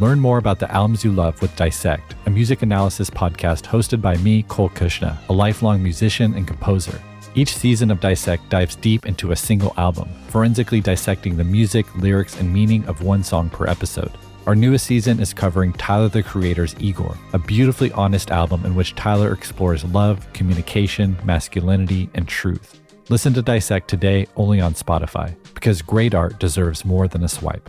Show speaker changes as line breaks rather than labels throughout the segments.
Learn more about the albums you love with Dissect, a music analysis podcast hosted by me, Cole Cuchna, a lifelong musician and composer. Each season of Dissect dives deep into a single album, forensically dissecting the music, lyrics, and meaning of one song per episode. Our newest season is covering Tyler the Creator's Igor, a beautifully honest album in which Tyler explores love, communication, masculinity, and truth. Listen to Dissect today only on Spotify, because great art deserves more than a swipe.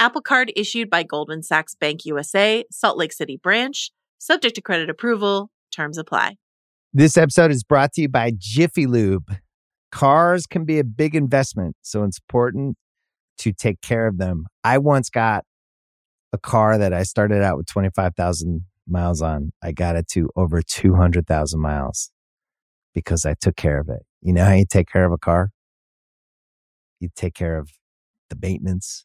Apple Card issued by Goldman Sachs Bank USA, Salt Lake City branch, subject to credit approval. Terms apply.
This episode is brought to you by Jiffy Lube. Cars can be a big investment, so it's important to take care of them. I once got a car that I started out with 25,000 miles on. I got it to over 200,000 miles because I took care of it. You know how you take care of a car? You take care of the maintenance,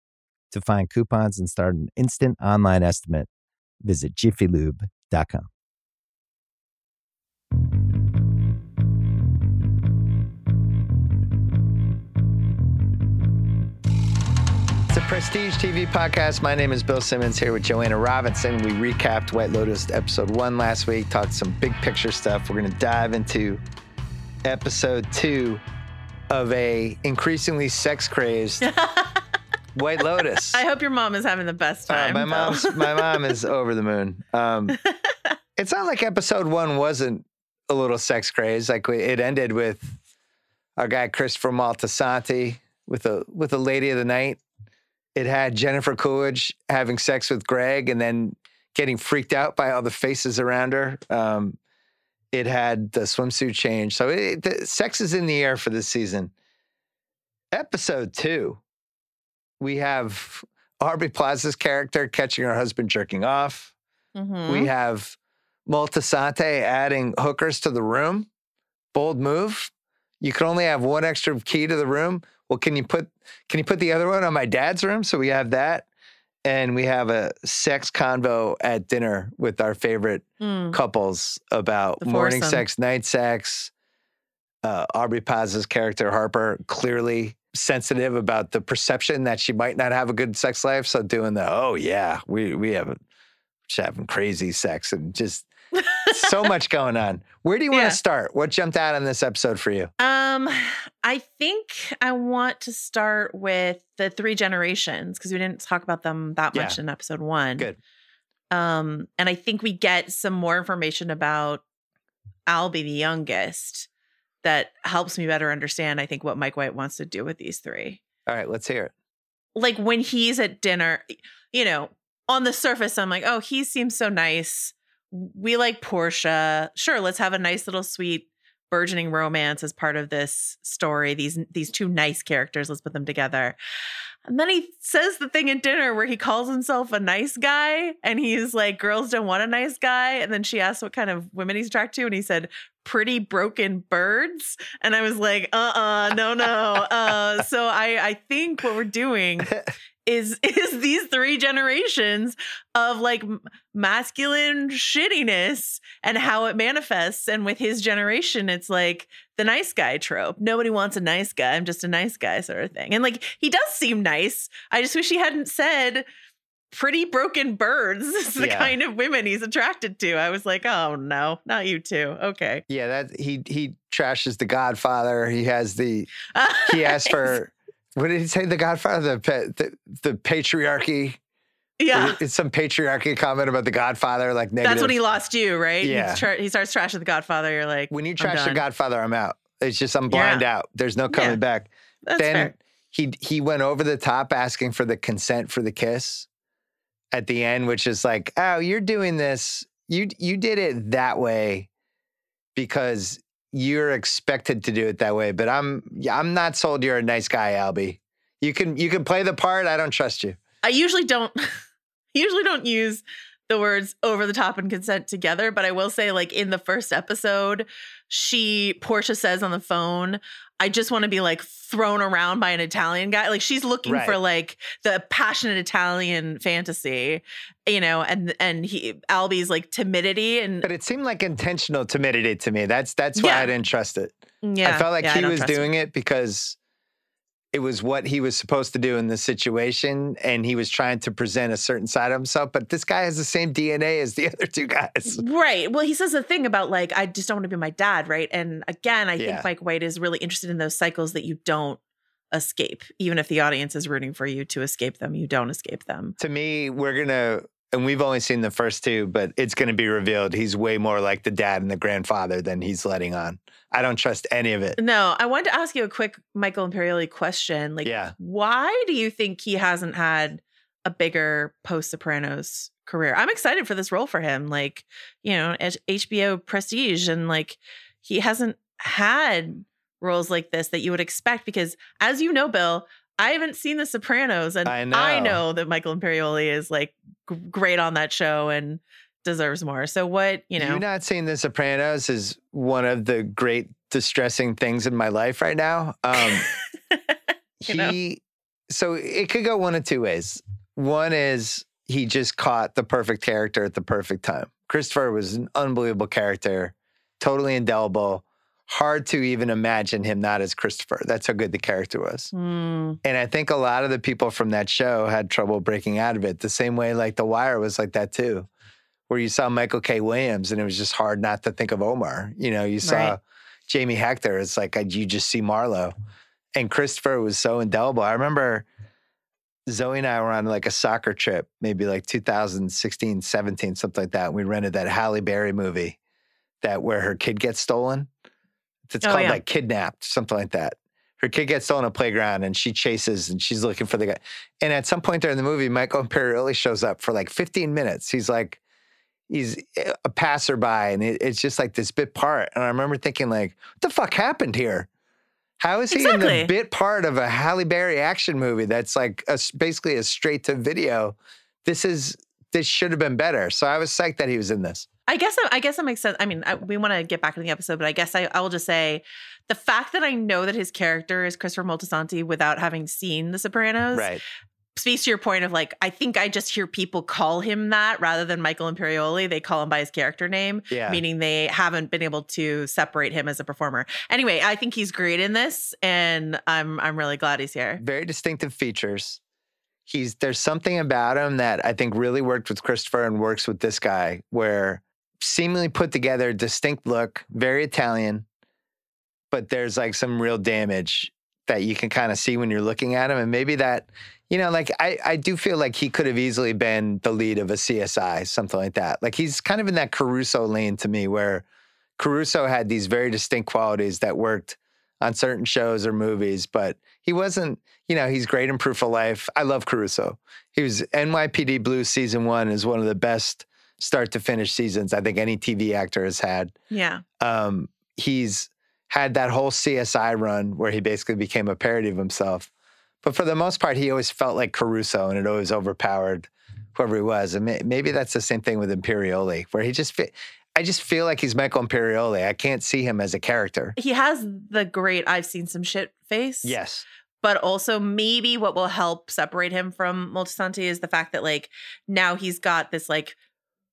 To find coupons and start an instant online estimate, visit jiffylube.com. It's a Prestige TV podcast. My name is Bill Simmons here with Joanna Robinson. We recapped White Lotus episode one last week, talked some big picture stuff. We're going to dive into episode two of a increasingly sex crazed White Lotus.
I hope your mom is having the best
Uh,
time.
my
though.
mom's my mom is over the moon. Um, it's not like episode one wasn't a little sex craze. Like we- it ended with our guy Christopher Moltisanti with a with a lady of the night. It had Jennifer Coolidge having sex with Greg and then getting freaked out by all the faces around her. Um, it had the swimsuit change. So it, the sex is in the air for this season. Episode two, we have Aubrey Plaza's character catching her husband jerking off.
Mhm.
We have Moltisanti adding hookers to the room. Bold move. You can only have one extra key to the room. Well, can you put can you put the other one on my dad's room? So we have that. And we have a sex convo at dinner with our favorite
Mm.
couples about
The
morning
foursome.
sex, night sex. Uh, Aubrey Plaza's character, Harper, clearly sensitive about the perception that she might not have a good sex life. So doing the, oh yeah, we we have just having crazy sex and just so much going on. Where do you want
Yeah.
to start? What jumped out on this episode for you?
Um, I think I want to start with the three generations because we didn't talk about them that much
Yeah.
in episode one.
Good.
Um, and I think we get some more information about Albie, the youngest, that helps me better understand, I think, what Mike White wants to do with these three.
All right, let's hear it.
Like when he's at dinner, you know, on the surface, I'm like, oh, he seems so nice. We like Portia. Sure, let's have a nice little sweet burgeoning romance as part of this story. These these two nice characters, let's put them together. And then he says the thing at dinner where he calls himself a nice guy and he's like, girls don't want a nice guy. And then she asked what kind of women he's attracted to. And he said, pretty broken birds. And I was like, uh uh no, no. Uh, so I, I think what we're doing is is these three generations of like masculine shittiness and how it manifests and with his generation it's like the nice guy trope nobody wants a nice guy i'm just a nice guy sort of thing and like he does seem nice i just wish he hadn't said pretty broken birds is the
Yeah.
kind of women he's attracted to i was like oh no not you too okay
Yeah, that he he trashes the Godfather. He has the he asked for what did he say? The Godfather, the the, the patriarchy.
Yeah.
It's some patriarchy comment about the Godfather, like negative.
That's when he lost you, right?
Yeah.
He, tra- he starts trashing the Godfather. You're like,
when you trash the. Godfather, I'm out. It's just I'm blind out. There's no coming
Yeah.
back.
That's
then
fair.
he he went over the top asking for the consent for the kiss at the end, which is like, oh, you're doing this. You you did it that way because you're expected to do it that way. But I'm I'm not sold you're a nice guy, Albie. You can you can play the part. I don't trust you.
I usually don't usually don't use the words over the top and consent together, but I will say like in the first episode, she Portia says on the phone, I just want to be like thrown around by an Italian guy. Like she's looking for like the passionate Italian fantasy, you know, and and he Albie's like timidity and
But it seemed like intentional timidity to me. That's that's why
Yeah.
I didn't trust it.
yeah.
I felt like
yeah,
he was doing it because it was what he was supposed to do in the situation, and he was trying to present a certain side of himself. But this guy has the same DNA as the other two guys.
Right. Well, he says the thing about like, I just don't want to be my dad, right? And again, I
Yeah.
think Mike White is really interested in those cycles that you don't escape. Even if the audience is rooting for you to escape them, you don't escape them.
To me, we're gonna, and we've only seen the first two, but it's gonna be revealed he's way more like the dad and the grandfather than he's letting on. I don't trust any of it.
No, I wanted to ask you a quick Michael Imperioli question. Like,
Yeah.
why do you think he hasn't had a bigger post Sopranos career? I'm excited for this role for him. Like, you know, HBO Prestige, and like, he hasn't had roles like this that you would expect because, as you know, Bill. I haven't seen The Sopranos, and
I
I
know.
know that Michael Imperioli is like g- great on that show and deserves more. So, what you know?
You not seeing The Sopranos is one of the great distressing things in my life right now. Um,
You know?
he so it could go one of two ways. One is he just caught the perfect character at the perfect time. Christopher was an unbelievable character, totally indelible. Hard to even imagine him not as Christopher. That's how good the character was.
Hmm.
And I think a lot of the people from that show had trouble breaking out of it. The same way like The Wire was like that too, where you saw Michael K. Williams and it was just hard not to think of Omar. You know, you saw
Right.
Jamie Hector. It's like you just see Marlowe. And Christopher was so indelible. I remember Zoe and I were on like a soccer trip, maybe like 2016, 17, something like that. And we rented that Halle Berry movie that where her kid gets stolen. It's
Oh,
called
yeah.
like kidnapped, something like that. Her kid gets stolen on a playground and she chases and she's looking for the guy. And at some point during the movie, Michael Imperioli shows up for like 15 minutes. He's like, he's a passerby and it, it's just like this bit part. And I remember thinking like, what the fuck happened here? How is he in the bit part of a Halle Berry action movie that's like a, basically a straight to video? This is this should have been better. So I was psyched that he was in this.
I guess I guess that makes sense. I mean, I, we want to get back to the episode, but I guess I, I will just say the fact that I know that his character is Christopher Moltisanti without having seen The Sopranos
Right.
speaks to your point of like I think I just hear people call him that rather than Michael Imperioli. They call him by his character name,
Yeah.
meaning they haven't been able to separate him as a performer. Anyway, I think he's great in this, and I'm I'm really glad he's here.
very distinctive features. He's there's something about him that I think really worked with Christopher and works with this guy, where seemingly put together, distinct look, very Italian, but there's like some real damage that you can kind of see when you're looking at him, and maybe that. You know, like I, I do feel like he could have easily been the lead of a CSI, something like that. Like he's kind of in that Caruso lane to me, where Caruso had these very distinct qualities that worked on certain shows or movies, but he wasn't, you know, he's great in Proof of Life. I love Caruso. He was NYPD Blue season one is one of the best start to finish seasons I think any TV actor has had.
Yeah,
Um, he's had that whole CSI run where he basically became a parody of himself. But for the most part, he always felt like Caruso and it always overpowered whoever he was. And may- maybe that's the same thing with Imperioli, where he just, fe- I just feel like he's Michael Imperioli. I can't see him as a character.
he has the great I've seen some shit face.
Yes.
but also maybe what will help separate him from Moltisanti is the fact that like now he's got this like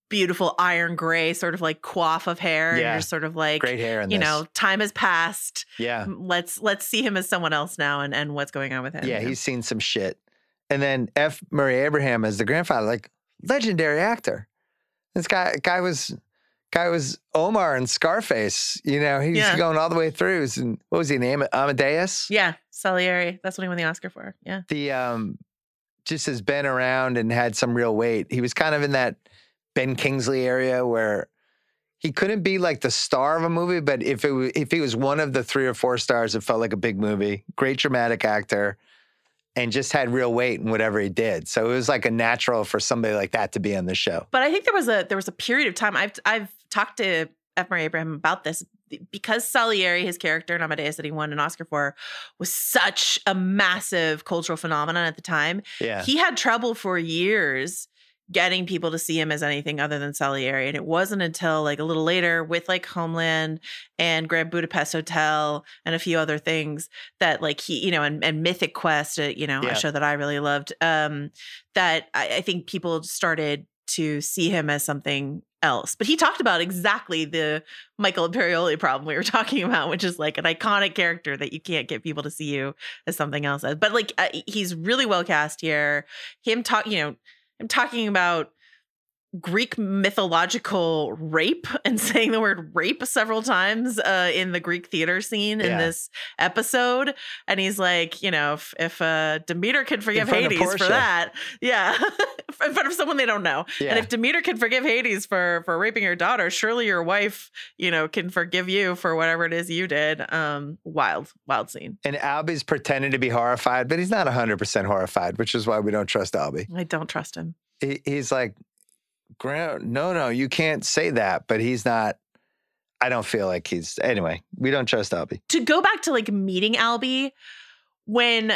beautiful iron gray sort of like coif of hair and you're just sort of like
Great hair
you
this.
know time has passed
Yeah.
let's let's see him as someone else now and and what's going on with him
Yeah, he's seen some shit. And then F. Murray Abraham as the grandfather, like legendary actor. This guy guy was guy was Omar and Scarface. You know, he's
Yeah.
going all the way through. And what was he name? Amadeus.
yeah Salieri that's what he won the Oscar for yeah
The um, just has been around and had some real weight. He was kind of in that Ben Kingsley area where he couldn't be like the star of a movie, but if it if he was one of the three or four stars, it felt like a big movie. Great dramatic actor, and just had real weight in whatever he did. So it was like a natural for somebody like that to be on the show.
But I think there was a there was a period of time I've I've talked to F. Murray Abraham about this because Salieri, his character in Amadeus that he won an Oscar for, was such a massive cultural phenomenon at the time.
Yeah,
He had trouble for years getting people to see him as anything other than Salieri. And it wasn't until like a little later with like Homeland and Grand Budapest Hotel and a few other things that like he, you know, and, and Mythic Quest, uh, you know,
Yeah.
a show that I really loved, um, that I, I think people started to see him as something else. But he talked about exactly the Michael Imperioli problem we were talking about, which is like an iconic character that you can't get people to see you as something else. As. But like uh, he's really well cast here. Him talk, you know, I'm talking about Greek mythological rape and saying the word rape several times uh, in the Greek theater scene in
Yeah.
this episode. And he's like, you know, if, if uh, Demeter can forgive Hades for that, yeah, in front of someone they don't know.
yeah.
And if Demeter can forgive Hades for for raping your daughter, surely your wife, you know, can forgive you for whatever it is you did. Um, wild, wild scene.
and Albie's pretending to be horrified, but he's not 100% horrified, which is why we don't trust Albie.
I don't trust him.
he, he's like, Grant, no, no, you can't say that. But he's not. I don't feel like he's. Anyway, we don't trust Albie.
to go back to like meeting Albie when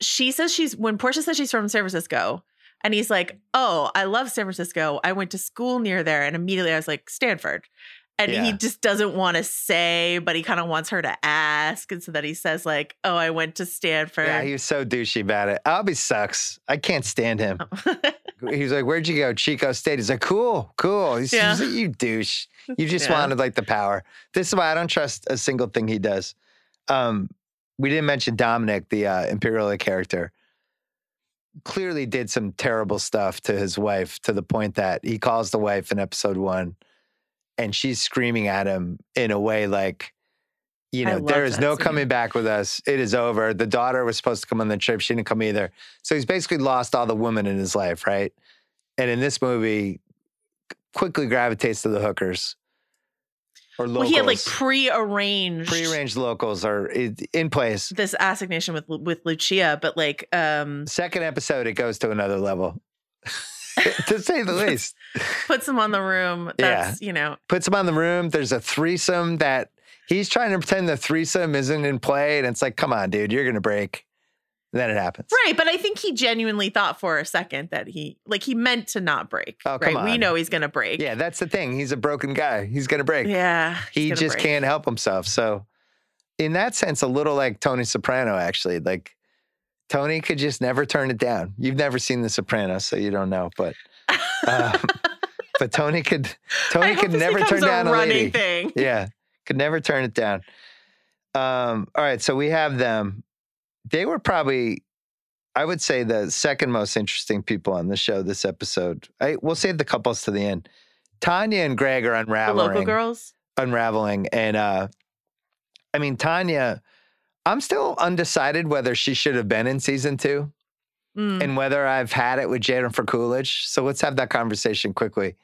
she says she's when Portia says she's from San Francisco and he's like, "Oh, I love San Francisco. I went to school near there." And immediately I was like, "Stanford." And he just doesn't want to say, but he kind of wants her to ask. And so that he says, like, oh, I went to Stanford.
Yeah, he was so douchey about it. Albie sucks. I can't stand him. Oh. He's like, "Where'd you go?" Chico State. He's like, "Cool, cool." He's,
Yeah.
he's like, "You douche. You just
Yeah.
wanted like the power." This is why I don't trust a single thing he does. Um, we didn't mention Dominic, the uh, Imperioli character. Clearly, did some terrible stuff to his wife to the point that he calls the wife in episode one, and she's screaming at him in a way like, you know, there is no
scene.
coming back with us. It is over. The daughter was supposed to come on the trip. She didn't come either. So he's basically lost all the women in his life, right? And in this movie, quickly gravitates to the hookers or locals.
well, he had like pre-arranged,
pre-arranged locals are in place.
this assignation with with Lucia, but like, um,
Second episode, it goes to another level, to say the least.
puts him on the room.
Yeah.
That's you know,
Puts him on the room. There's a threesome that he's trying to pretend the threesome isn't in play, and it's like, come on, dude, you're gonna break. And then it happens.
right. But I think he genuinely thought for a second that he like he meant to not break.
Oh, come
right. We know he's gonna break.
Yeah, that's the thing. He's a broken guy. He's gonna break.
Yeah.
he just
break.
can't help himself. So, in that sense, a little like Tony Soprano, actually. Like Tony could just never turn it down. You've never seen The Sopranos, so you don't know. But um, but Tony could Tony could never turn down
a
lady.
thing.
Yeah, could never turn it down. Um, all right, so we have them. They were probably, I would say, the second most interesting people on the show this episode. I we'll save the couples to the end. Tanya and Greg are
The
unraveling
local girls.
unraveling. And uh I mean Tanya, I'm still undecided whether she should have been in season two
Mm.
and whether I've had it with Jennifer Coolidge. So let's have that conversation quickly.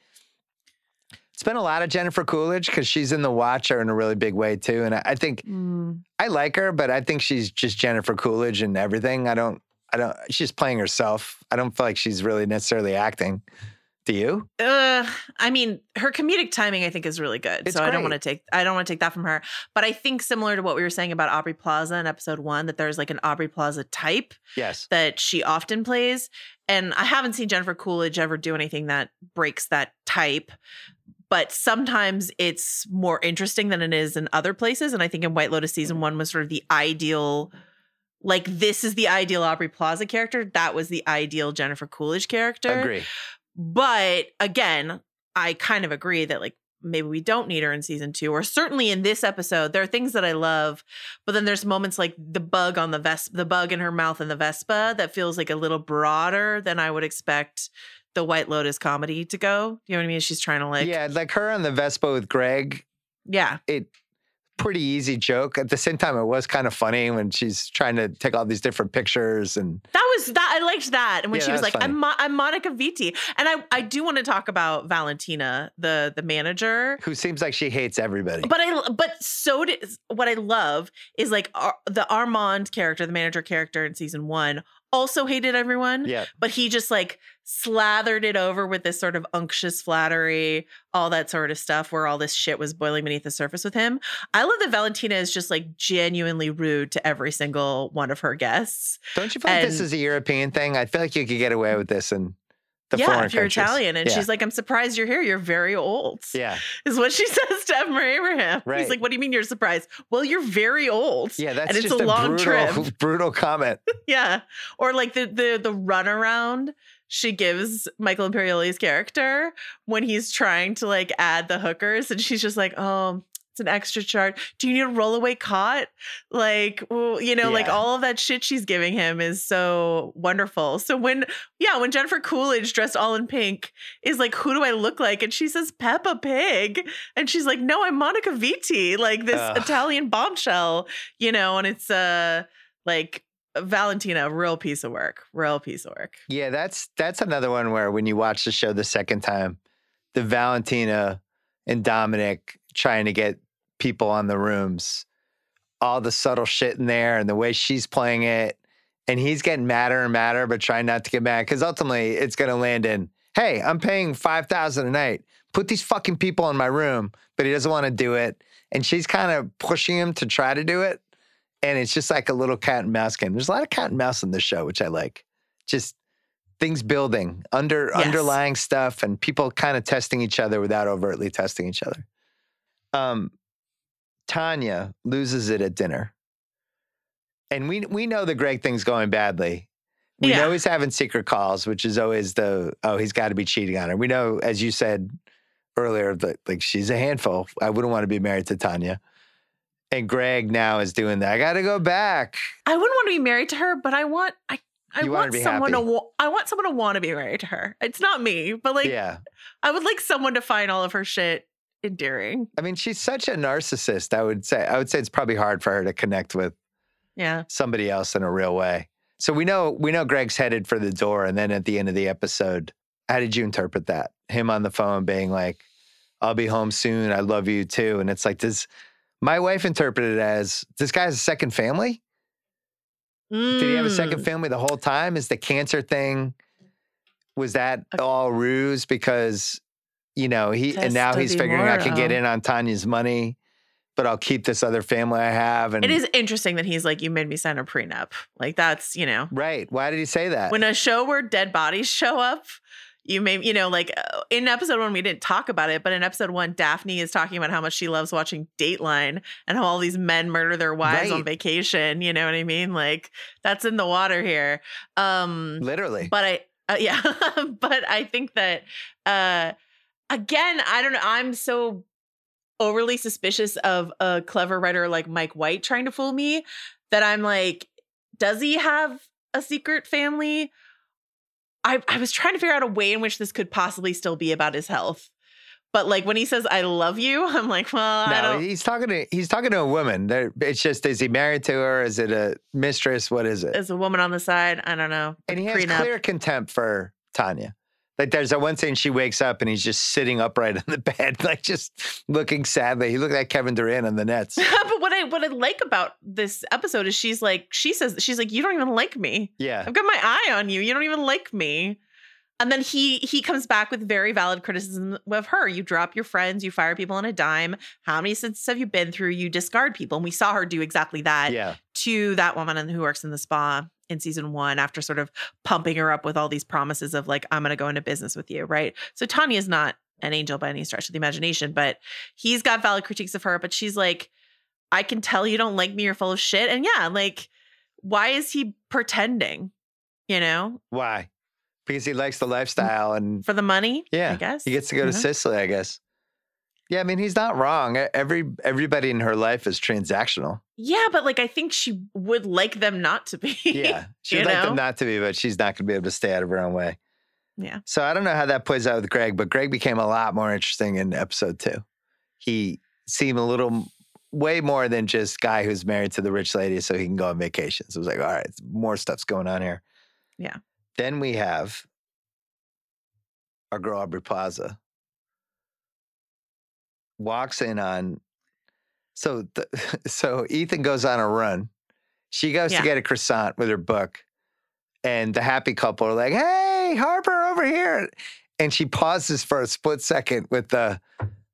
It's been a lot of Jennifer Coolidge because she's in the Watcher in a really big way too. And I, I think
Mm.
I like her, but I think she's just Jennifer Coolidge and everything. I don't I don't she's playing herself. I don't feel like she's really necessarily acting. Do you?
Uh, I mean, her comedic timing, I think, is really good.
It's
so I don't want to take, I don't want to take that from her. But I think similar to what we were saying about Aubrey Plaza in episode one, that there's like an Aubrey Plaza type
Yes.
that she often plays, and I haven't seen Jennifer Coolidge ever do anything that breaks that type. But sometimes it's more interesting than it is in other places. And I think in White Lotus season one was sort of the ideal, like this is the ideal Aubrey Plaza character. That was the ideal Jennifer Coolidge character.
Agree.
But again, I kind of agree that like maybe we don't need her in season two, or certainly in this episode. There are things that I love, but then there's moments like the bug on the Vespa, the bug in her mouth and the Vespa that feels like a little broader than I would expect the White Lotus comedy to go. Do you know what I mean? She's trying to like,
yeah, like her on the Vespa with Greg
yeah,
it pretty easy joke. At the same time, it was kind of funny when she's trying to take all these different pictures and
That was that. I liked that. And when
Yeah,
she was like,
was
"I'm Mo- I'm Monica Vitti," and I I do want to talk about Valentina, the the manager.
who seems like she hates everybody.
But I but so did what I love is like the Armand character, the manager character in season one, also hated everyone.
yeah.
But he just like slathered it over with this sort of unctuous flattery, all that sort of stuff, where all this shit was boiling beneath the surface with him. I love that Valentina is just like genuinely rude to every single one of her guests.
Don't you feel like this is a European thing? I feel like you could get away with this in the
yeah, if you're
countries.
Italian, and
yeah.
she's like, "I'm surprised you're here. You're very old."
Yeah.
is what she says to Evan Abraham.
Right.
He's like, "What do you mean you're surprised?" Well, you're very old.
Yeah, that's
and it's
just
a long
brutal,
trip.
brutal comment.
Yeah. Or like the the the runaround she gives Michael Imperioli's character when he's trying to like add the hookers and she's just like, "Oh, an extra charge. Do you need a rollaway cot?" Like, well, you know, like all of that shit she's giving him is so wonderful. So when yeah, when Jennifer Coolidge dressed all in pink is like, "Who do I look like?" and she says Peppa Pig and she's like, "No, I'm Monica Vitti, like this
Ugh.
Italian bombshell," you know, and it's uh like Valentina, real piece of work, real piece of work.
Yeah, that's that's another one where when you watch the show the second time, the Valentina and Dominic trying to get people on the rooms, all the subtle shit in there and the way she's playing it, and he's getting madder and madder, but trying not to get mad because ultimately it's going to land in, "Hey, I'm paying five thousand a night. Put these fucking people in my room," but he doesn't want to do it, and she's kind of pushing him to try to do it, and it's just like a little cat and mouse game. There's a lot of cat and mouse in this show, which I like. Just things building under
Yes.
underlying stuff and people kind of testing each other without overtly testing each other. Um, Tanya loses it at dinner, and we we know the Greg thing's going badly. We
Yeah.
know he's having secret calls, which is always the oh he's got to be cheating on her. We know, as you said earlier, that like she's a handful. I wouldn't want to be married to Tanya. And Greg now is doing that. I got to go back.
I wouldn't want to be married to her, but I want I I
You wanna
want
be
someone
happy.
to wa- I want someone to want to be married to her. It's not me, but like
yeah.
I would like someone to find all of her shit endearing.
I mean, she's such a narcissist. I would say. I would say it's probably hard for her to connect with
Yeah.
somebody else in a real way. So we know we know Greg's headed for the door, and then at the end of the episode, how did you interpret that? Him on the phone being like, "I'll be home soon. I love you too," and it's like, does my wife interpreted it as this guy has a second family? Did he have a second
Mm.
family the whole time? Is the cancer thing was that all ruse because you know he and now he's figuring I can get in on Tanya's money, but I'll keep this other family I have. And
It is interesting that he's like, you made me sign a prenup. Like that's, you know,
right. Why did he say that?
when a show where dead bodies show up, you may, you know, like uh, in episode one, we didn't talk about it, but in episode one, Daphne is talking about how much she loves watching Dateline and how all these men murder their wives on vacation. You know what I mean? Like that's in the water here. Um,
Literally.
but I, uh, yeah, but I think that, uh, again, I don't know. I'm so overly suspicious of a clever writer like Mike White trying to fool me that I'm like, does he have a secret family? I, I was trying to figure out a way in which this could possibly still be about his health. But like when he says "I love you," I'm like, well, I
no,
don't.
he's talking to he's talking to a woman. There, it's just is he married to her? Is it a mistress? What is it?
As a woman on the side, I don't know.
and he has
Prenup.
clear contempt for Tanya. Like there's that one scene she wakes up and he's just sitting upright in the bed, like just looking sadly. He looked like Kevin Durant on the Nets.
but what I what I like about this episode is she's like she says she's like you don't even like me.
Yeah.
I've got my eye on you. You don't even like me. And then he he comes back with very valid criticism of her. You drop your friends, you fire people on a dime. How many sins have you been through? You discard people. And we saw her do exactly that
Yeah.
to that woman who works in the spa in season one after sort of pumping her up with all these promises of like, I'm gonna go into business with you, right? So Tanya's not an angel by any stretch of the imagination, but he's got valid critiques of her, but she's like, I can tell you don't like me, you're full of shit. And yeah, like, why is he pretending? You know,
Why? Because he likes the mm, lifestyle and
for the money?
yeah,
I guess.
he gets to go to. Sicily, I guess. Yeah, I mean, he's not wrong. Every everybody in her life is transactional.
Yeah, but like I think she would like them not to be.
Yeah. She'd
You
like
know?
them not to be, but she's not going to be able to stay out of her own way.
Yeah.
So I don't know how that plays out with Greg, but Greg became a lot more interesting in episode two. He seemed a little way more than just guy who's married to the rich lady so he can go on vacations. It was like, all right, more stuff's going on here.
Yeah.
Then we have our girl Aubrey Plaza walks in on so the, so Ethan goes on a run. She goes
Yeah.
to get a croissant with her book, and the happy couple are like, "Hey, Harper, over here!" And she pauses for a split second with the,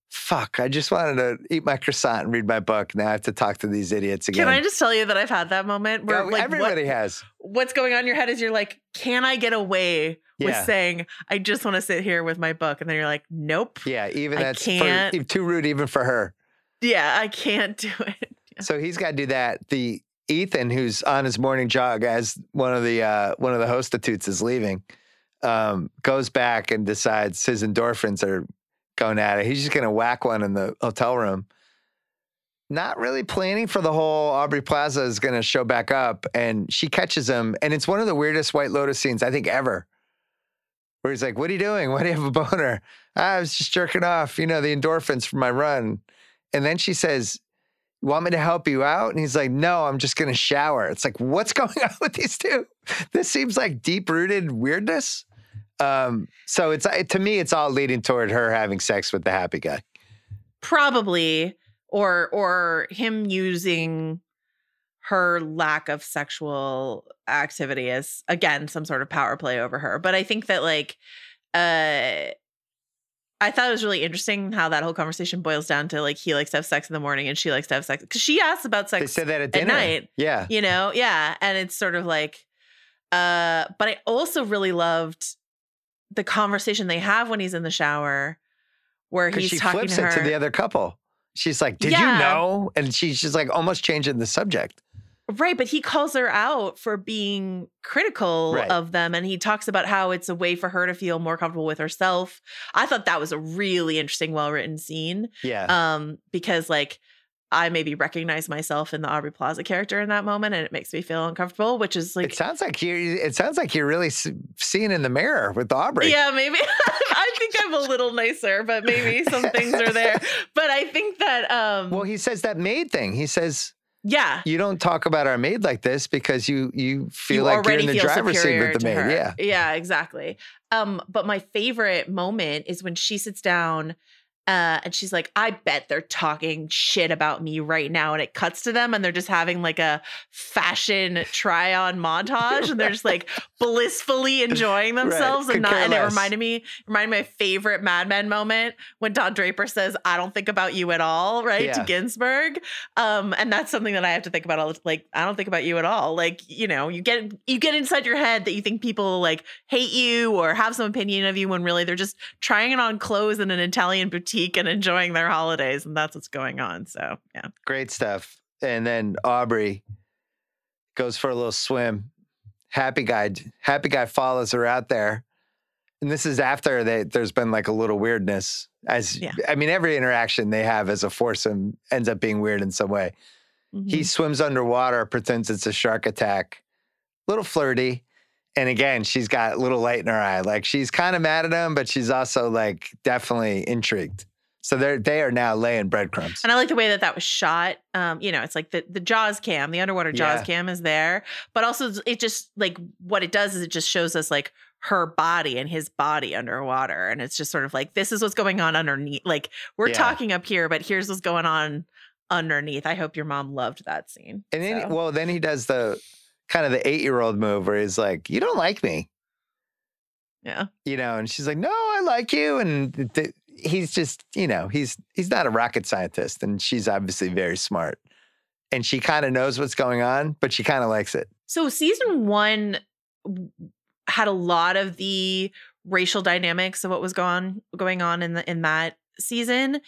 "Fuck! I just wanted to eat my croissant and read my book. Now I have to talk to these idiots again."
Can I just tell you that I've had that moment where
Yeah,
like what-
everybody has.
what's going on in your head is you're like, can I get away with saying I just want to sit here with my book? And then you're like, nope.
Yeah, even
I
that's
can't.
even too rude even for her.
Yeah, I can't do it.
So he's got to do that. The Ethan, who's on his morning jog as one of the uh, one of the hostitutes is leaving, um, goes back and decides his endorphins are going at it. He's just going to whack one in the hotel room. Not really planning for the whole Aubrey Plaza is going to show back up, and she catches him, and it's one of the weirdest White Lotus scenes I think ever. Where he's like, "What are you doing? Why do you have a boner?" "Ah, I was just jerking off, you know, the endorphins from my run. And then she says, want me to help you out?" And he's like, "No, I'm just going to shower." It's like, what's going on with these two? This seems like deep rooted weirdness. Um, so it's to me, it's all leading toward her having sex with the happy guy.
Probably. Or or him using her lack of sexual activity as again some sort of power play over her. But I think that like uh I thought it was really interesting how that whole conversation boils down to like he likes to have sex in the morning and she likes to have sex because she asks about sex
They said that at
at night.
Yeah,
you know yeah and it's sort of like uh but i also really loved the conversation they have when he's in the shower where he's
she
talking
flips
to her
it to the other couple. She's like, "Did you know?" And she's just like almost changing the subject.
right but he calls her out for being critical
Right.
of them and he talks about how it's a way for her to feel more comfortable with herself i thought that was a really interesting well written scene
Yeah,
um because like i maybe recognize myself in the aubrey plaza character in that moment and it makes me feel uncomfortable which is like
it sounds like you. It sounds like you're really seeing in the mirror with Aubrey.
Yeah, maybe. I think I'm a little nicer, but maybe some things are there. But I think that um
Well, he says that maid thing. He says
yeah.
you don't talk about our maid like this because you you feel
you
like you're in the driver's seat with the maid.
her.
Yeah.
Yeah, exactly. Um, but my favorite moment is when she sits down uh, and she's like, I bet they're talking shit about me right now. And it cuts to them and they're just having like a fashion try on montage and they're just like blissfully enjoying themselves.
could
And not, and it reminded me, reminded me of my favorite Mad Men moment when Don Draper says, I don't think about you at all, right? To
Yeah.
Ginsberg. Um, and that's something that I have to think about all the like, I don't think about you at all. Like, you know, you get you get inside your head that you think people like hate you or have some opinion of you when really they're just trying it on clothes in an Italian boutique and enjoying their holidays. And that's what's going on. So yeah.
Great stuff. And then Aubrey goes for a little swim. Happy guy, happy guy follows her out there. And this is after they, there's been like a little weirdness. As
Yeah.
I mean, every interaction they have as a foursome ends up being weird in some way. He
Mhm.
swims underwater, pretends it's a shark attack. Little flirty. And again, she's got a little light in her eye. Like she's kind of mad at him, but she's also like definitely intrigued. So they're they are now laying breadcrumbs.
And I like the way that that was shot. Um, you know, it's like the the Jaws cam, the underwater Jaws
Yeah.
cam is there, but also it just like what it does is it just shows us like her body and his body underwater, and it's just sort of like this is what's going on underneath. Like we're
Yeah.
talking up here, but here's what's going on underneath. I hope your mom loved that scene.
And then,
So,
well, then he does the kind of the eight year old move where he's like, "You don't like me,"
yeah,
you know, and she's like, "No, I like you." And th- th- he's just, you know, he's he's not a rocket scientist, and she's obviously very smart, and she kind of knows what's going on, but she kind of likes it.
So season one had a lot of the racial dynamics of what was going going on in the in that season.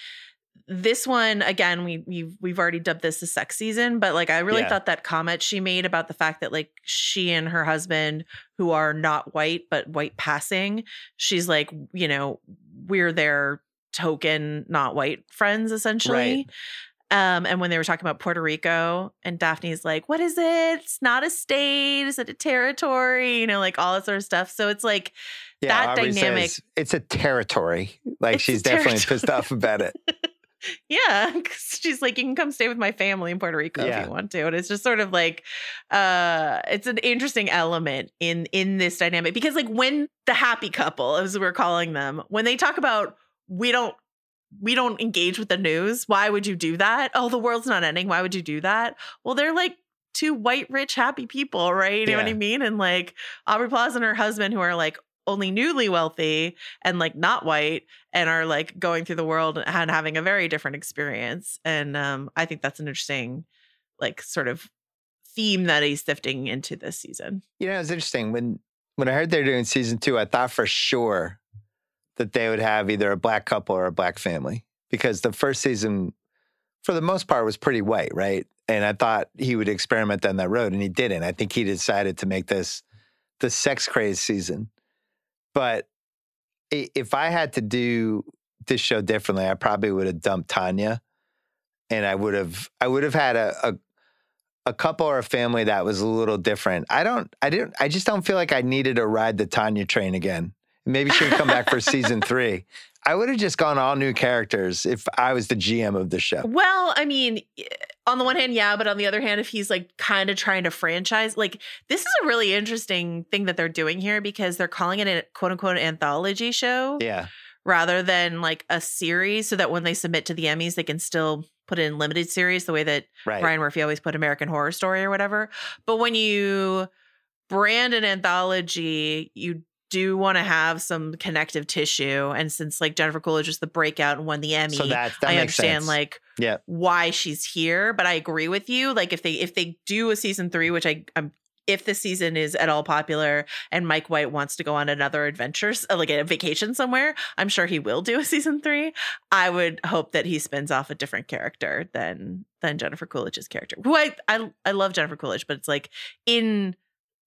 This one, again, we we've we've already dubbed this the sex season, but like I really
Yeah.
thought that comment she made about the fact that like she and her husband, who are not white but white passing, she's like, you know, we're their token not white friends essentially. Um, and when they were talking about Puerto Rico, and Daphne's like, "What is it? It's not a state. Is it a territory? You know, like all that sort of stuff." So it's like
Yeah,
That
Aubrey
dynamic-
says, it's a territory. Like
It's
she's definitely
territory.
pissed off about it.
Yeah, she's like, you can come stay with my family in Puerto Rico if you want to, and it's just sort of like, uh, it's an interesting element in in this dynamic because like when the happy couple, as we're calling them, when they talk about we don't we don't engage with the news, why would you do that? Oh, the world's not ending. Why would you do that? Well, they're like two white, rich, happy people, right? You know what I mean? And like Aubrey Plaza and her husband, who are like only newly wealthy and like not white and are like going through the world and having a very different experience. And um, I think that's an interesting, like, sort of theme that he's sifting into this season.
You know, it's interesting when when I heard they're doing season two, I thought for sure that they would have either a black couple or a black family because the first season, for the most part, was pretty white, right? And I thought he would experiment down that road, and he didn't. I think he decided to make this the sex craze season. But if I had to do this show differently, I probably would have dumped Tanya, and I would have I would have had a, a a couple or a family that was a little different. I don't, I didn't, I just don't feel like I needed to ride the Tanya train again. Maybe she would come back for season three. I would have just gone all new characters if I was the GM of the show.
Well, I mean, on the one hand, yeah, but on the other hand, if he's like kind of trying to franchise, like this is a really interesting thing that they're doing here because they're calling it a quote unquote anthology show.
Yeah.
rather than like a series so that when they submit to the Emmys, they can still put it in limited series the way that
Right.
Ryan Murphy always put American Horror Story or whatever. But when you brand an anthology, you do want to have some connective tissue. And since like Jennifer Coolidge was the breakout and won the Emmy,
So that, that
I understand
sense.
like
Yeah.
why she's here. But I agree with you. Like if they if they do a season three, which I I'm if the season is at all popular and Mike White wants to go on another adventure, like a vacation somewhere, I'm sure he will do a season three. I would hope that he spins off a different character than than Jennifer Coolidge's character. Who I I, I love Jennifer Coolidge, but it's like in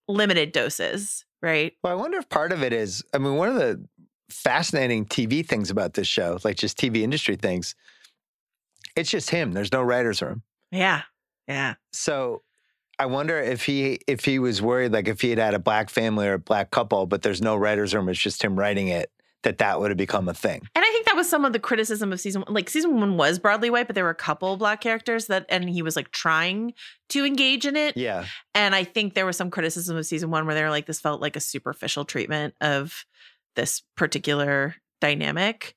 limited doses, right?
Well, I wonder if part of it is, I mean, one of the fascinating TV things about this show, like just TV industry things, it's just him. There's no writer's room.
Yeah, yeah.
So I wonder if he if he was worried, like if he had had a black family or a black couple, but there's no writer's room, it's just him writing it, that that would have become a thing.
And I think was some of the criticism of season one. Like season one was broadly white, but there were a couple black characters that, and he was like trying to engage in it.
Yeah.
And I think there was some criticism of season one where they were like, this felt like a superficial treatment of this particular dynamic.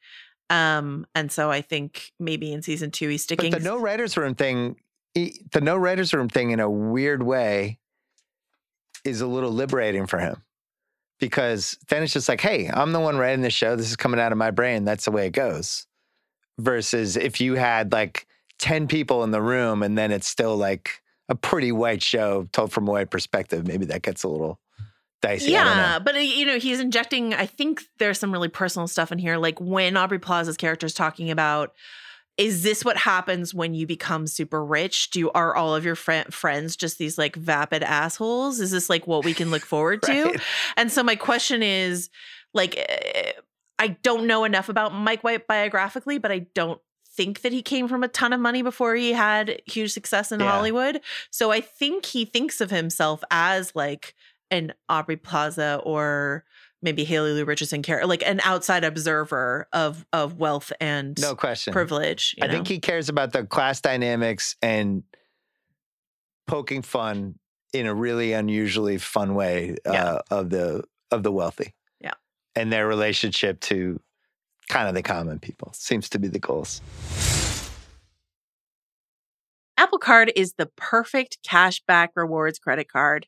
Um, and so I think maybe in season two he's sticking.
But the no writer's room thing, the no writer's room thing in a weird way is a little liberating for him. Because then it's just like, hey, I'm the one writing the show. This is coming out of my brain. That's the way it goes. Versus if you had like 10 people in the room and then it's still like a pretty white show told from a white perspective, maybe that gets a little dicey.
Yeah, but you know, he's injecting. I think there's some really personal stuff in here, like when Aubrey Plaza's character is talking about. Is this what happens when you become super rich? Do you, are all of your fri friends just these like vapid assholes? Is this like what we can look forward to? And so my question is, like, eh, I don't know enough about Mike White biographically, but I don't think that he came from a ton of money before he had huge success in
Yeah.
Hollywood. So I think he thinks of himself as like an Aubrey Plaza or maybe Haley Lu Richardson care like an outside observer of of wealth and
No question.
privilege. you
I think he cares about the class dynamics and poking fun in a really unusually fun way uh,
Yeah.
of the of the wealthy.
Yeah.
And their relationship to kind of the common people seems to be the goals.
Apple Card is the perfect cash back rewards credit card.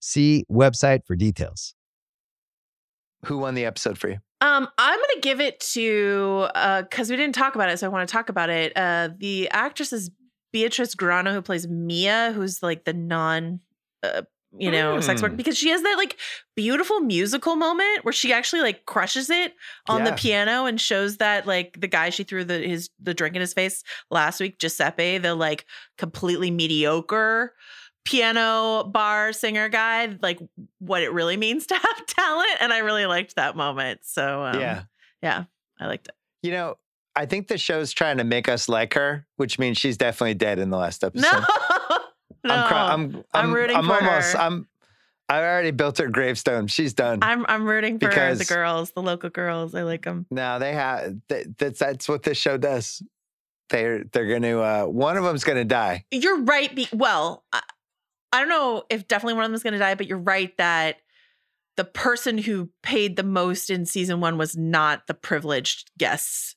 See website for details.
Who won the episode for you?
Um, I'm gonna give it to uh because we didn't talk about it, so I want to talk about it. Uh the actress is Beatrice Granno, who plays Mia, who's like the non uh, you know, sex work
Mm.
because she has that like beautiful musical moment where she actually like crushes it on the piano and shows that like the guy she threw the his the drink in his face last week, Giuseppe, the like completely mediocre piano bar singer guy, like what it really means to have talent. And I really liked that moment. So um,
yeah.
yeah, I liked it.
You know, I think the show's trying to make us like her, which means she's definitely dead in the last episode.
No, no,
I'm, cry- I'm,
I'm
I'm,
rooting
I'm
for
almost,
her.
I'm, I already built her gravestone. She's done.
I'm I'm rooting for
Because-
the girls, the local girls. I like them.
no, they have, that, that's, that's what this show does. They're, they're going to, uh, one of them's going to die.
You're right. Be- well, I, don't know if definitely one of them is going to die, but you're right that the person who paid the most in season one was not the privileged guests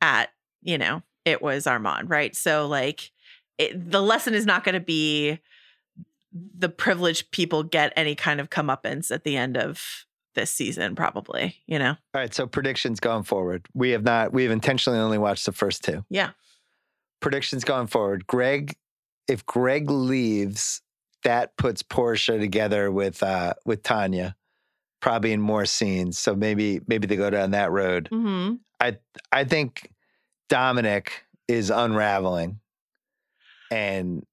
at, you know, it was Armand, right? So, like, it, the lesson is not going to be the privileged people get any kind of comeuppance at the end of this season, probably, you know?
All right. So predictions going forward. We have not, we have intentionally only watched the first two.
Yeah.
predictions going forward. Greg, if Greg leaves, that puts Portia together with uh with Tanya, probably in more scenes. So maybe maybe they go down that road.
hmm
I think Dominic is unraveling, and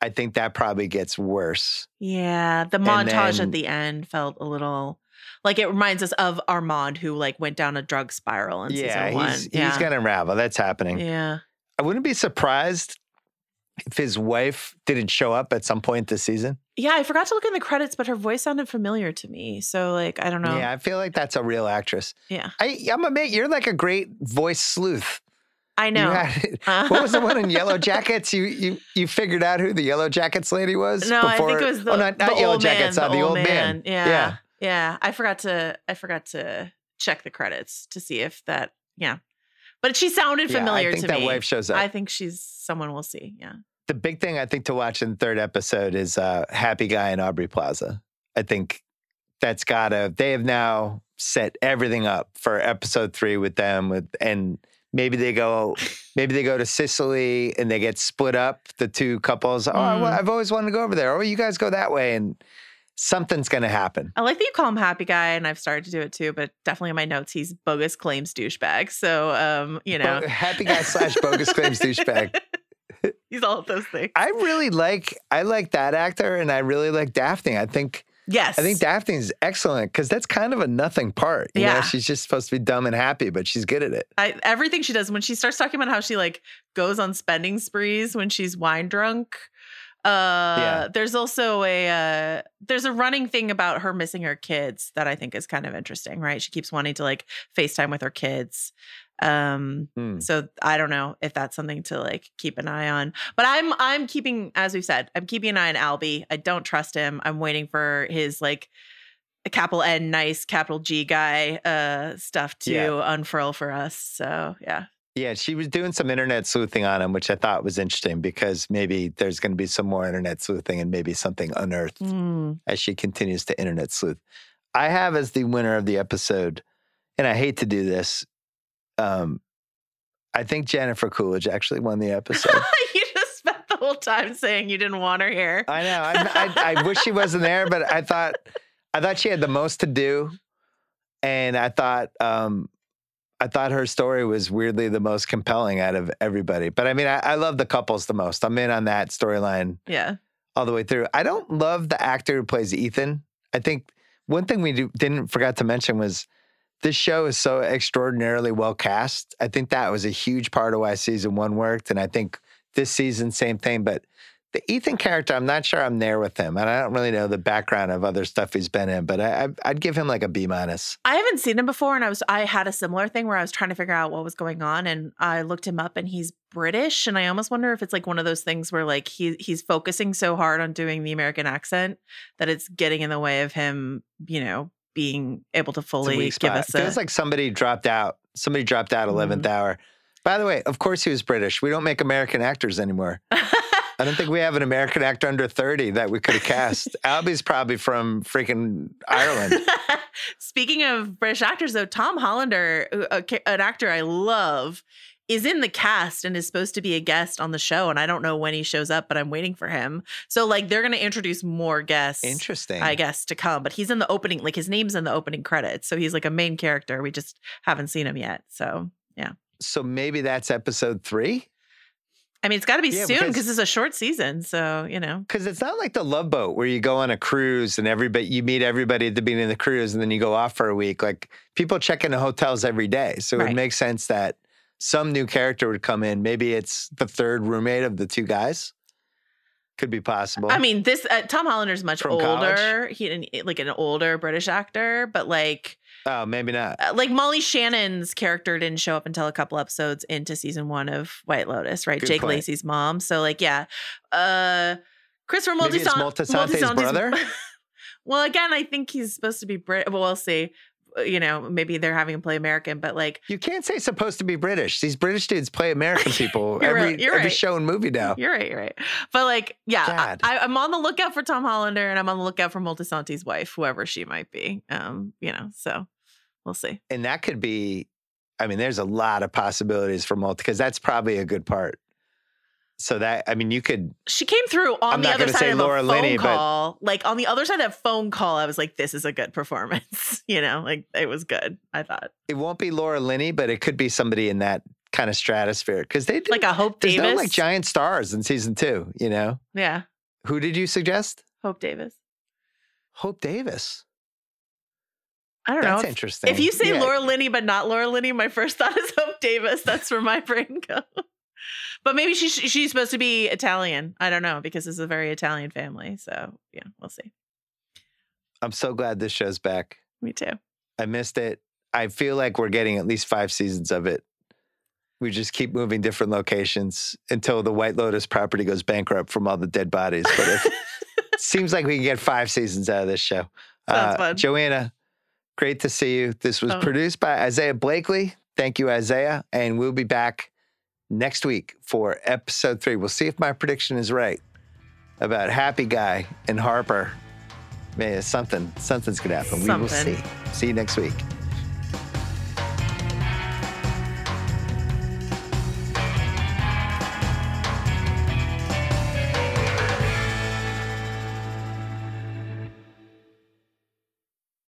I think that probably gets worse.
Yeah, the montage
then-
at the end felt a little like it reminds us of Armand, who like went down a drug spiral in
yeah,
season one.
he's
yeah,
he's gonna unravel. That's happening.
yeah.
I wouldn't be surprised if his wife didn't show up at some point this season.
Yeah, I forgot to look in the credits, but her voice sounded familiar to me. So like, I don't know.
Yeah, I feel like that's a real actress.
Yeah.
I, I'm a mate. You're like a great voice sleuth.
I know.
had- what was the one in Yellowjackets? You you you figured out who the Yellowjackets lady was?
no, I think
before-
it was the,
oh, not,
the
not Yellow
old
Jackets,
man,
uh, the, old man.
Yeah,
yeah.
yeah. I forgot to. I forgot to check the credits to see if that. Yeah, but she sounded
Yeah,
familiar
I think
to
that
me.
wife shows up.
I think she's someone we'll see. Yeah.
The big thing I think to watch in the third episode is uh, Happy Guy and Aubrey Plaza. I think that's gotta. They have now set everything up for episode three with them. With and maybe they go, maybe they go to Sicily and they get split up. The two couples. Oh, I,
Mm.
I've always wanted to go over there. Oh, you guys go that way, and something's gonna happen.
I like that you call him happy guy, and I've started to do it too. But definitely in my notes, he's bogus claims douchebag. So, um, you know,
Bo- happy guy slash bogus claims douchebag.
he's all of those things.
I really like I like that actor, and I really like Daphne. I think
yes,
I think Daphne's excellent because that's kind of a nothing part. You know,
Yeah.
she's just supposed to be dumb and happy, but she's good at it.
I, everything she does when she starts talking about how she like goes on spending sprees when she's wine drunk. Uh,
Yeah.
there's also a uh, there's a running thing about her missing her kids that I think is kind of interesting, right? She keeps wanting to like FaceTime with her kids. Um,
Hmm.
so I don't know if that's something to like keep an eye on. But I'm I'm keeping, as we've said, I'm keeping an eye on Albie. I don't trust him. I'm waiting for his like a capital N nice capital G guy uh stuff to
Yeah.
unfurl for us. So yeah.
Yeah, she was doing some internet sleuthing on him, which I thought was interesting because maybe there's going to be some more internet sleuthing and maybe something unearthed
Mm.
as she continues to internet sleuth. I have as the winner of the episode, and I hate to do this. Um, I think Jennifer Coolidge actually won the episode.
you just spent the whole time saying you didn't want her here.
I know. I, I, I wish she wasn't there, but I thought I thought she had the most to do, and I thought um, I thought her story was weirdly the most compelling out of everybody. But I mean, I, I love the couples the most. I'm in on that storyline
Yeah.
all the way through. I don't love the actor who plays Ethan. I think one thing we do, didn't forgot to mention was this show is so extraordinarily well cast. I think that was a huge part of why season one worked, and I think this season same thing. But the Ethan character, I'm not sure I'm there with him, and I don't really know the background of other stuff he's been in. But I, I'd give him like a B minus.
I haven't seen him before, and I was I had a similar thing where I was trying to figure out what was going on, and I looked him up, and he's British, and I almost wonder if it's like one of those things where like he he's focusing so hard on doing the American accent that it's getting in the way of him, you know, being able to fully give us
Feels
a.
like somebody dropped out. Somebody dropped out 11th
Mhm.
hour. By the way, of course he was British. We don't make American actors anymore. I don't think we have an American actor under 30 that we could have cast. Albie's probably from freaking Ireland.
Speaking of British actors, though, Tom Hollander, a an actor I love, is in the cast and is supposed to be a guest on the show. And I don't know when he shows up, but I'm waiting for him. So, like, they're going to introduce more guests.
Interesting.
I guess to come, but he's in the opening, like his name's in the opening credits, so he's like a main character. We just haven't seen him yet. So yeah.
So maybe that's episode three?
I mean, it's got to be
Yeah,
soon
because-
because it's a short season. So you know,
Because it's not like the Love Boat where you go on a cruise and everybody you meet everybody at the beginning of the cruise and then you go off for a week. Like people check into hotels every day, so it makes sense that some new character would come in. Maybe it's the third roommate of the two guys. Could be possible.
I mean, this uh, Tom Hollander's much
From college?
older. He like an older British actor, but like
oh, maybe not.
uh, like Molly Shannon's character didn't show up until a couple episodes into season one of White Lotus, right?
Good
Jake
point.
Lacy's mom. So like, yeah, uh, Christopher
Maybe it's
Moltisanti.
Moltisanti's brother?
well, again, I think he's supposed to be Brit. Well, we'll see. Uh, You know, maybe they're having him play American, but like,
You can't say supposed to be British. These British dudes play American people every
right,
every
right.
show and movie now.
You're right, you're right. But like, yeah,
God.
I, I'm on the lookout for Tom Hollander, and I'm on the lookout for Moltisanti's wife, whoever she might be. Um, you know, so we'll see.
And that could be, I mean, there's a lot of possibilities for multi because that's probably a good part. So that I mean, you could
She came through on
I'm
the other side of
Laura
a phone
Linney, but-
call. Like on the other side of that phone call, I was like, "This is a good performance." you know, like it was good. I thought,
it won't be Laura Linney, but it could be somebody in that kind of stratosphere because they did
like a Hope
there's
Davis.
no like giant stars in season two. You know,
yeah,
who did you suggest?
Hope Davis.
Hope Davis.
I don't
That's
know. That's
interesting.
if you say
Yeah.
Laura Linney but not Laura Linney, my first thought is Hope Davis. That's where my brain goes. But maybe she's she's supposed to be Italian. I don't know because it's a very Italian family. So yeah, we'll see.
I'm so glad this show's back.
Me too.
I missed it. I feel like we're getting at least five seasons of it. We just keep moving different locations until the White Lotus property goes bankrupt from all the dead bodies. But it seems like we can get five seasons out of this show. Uh,
fun.
Joanna, great to see you. This was
Oh.
produced by Isaiah Blakely. Thank you, Isaiah. And we'll be back next week for episode three. We'll see if my prediction is right about Happy Guy and Harper. Man, something, something's gonna happen. We will see. See you next week.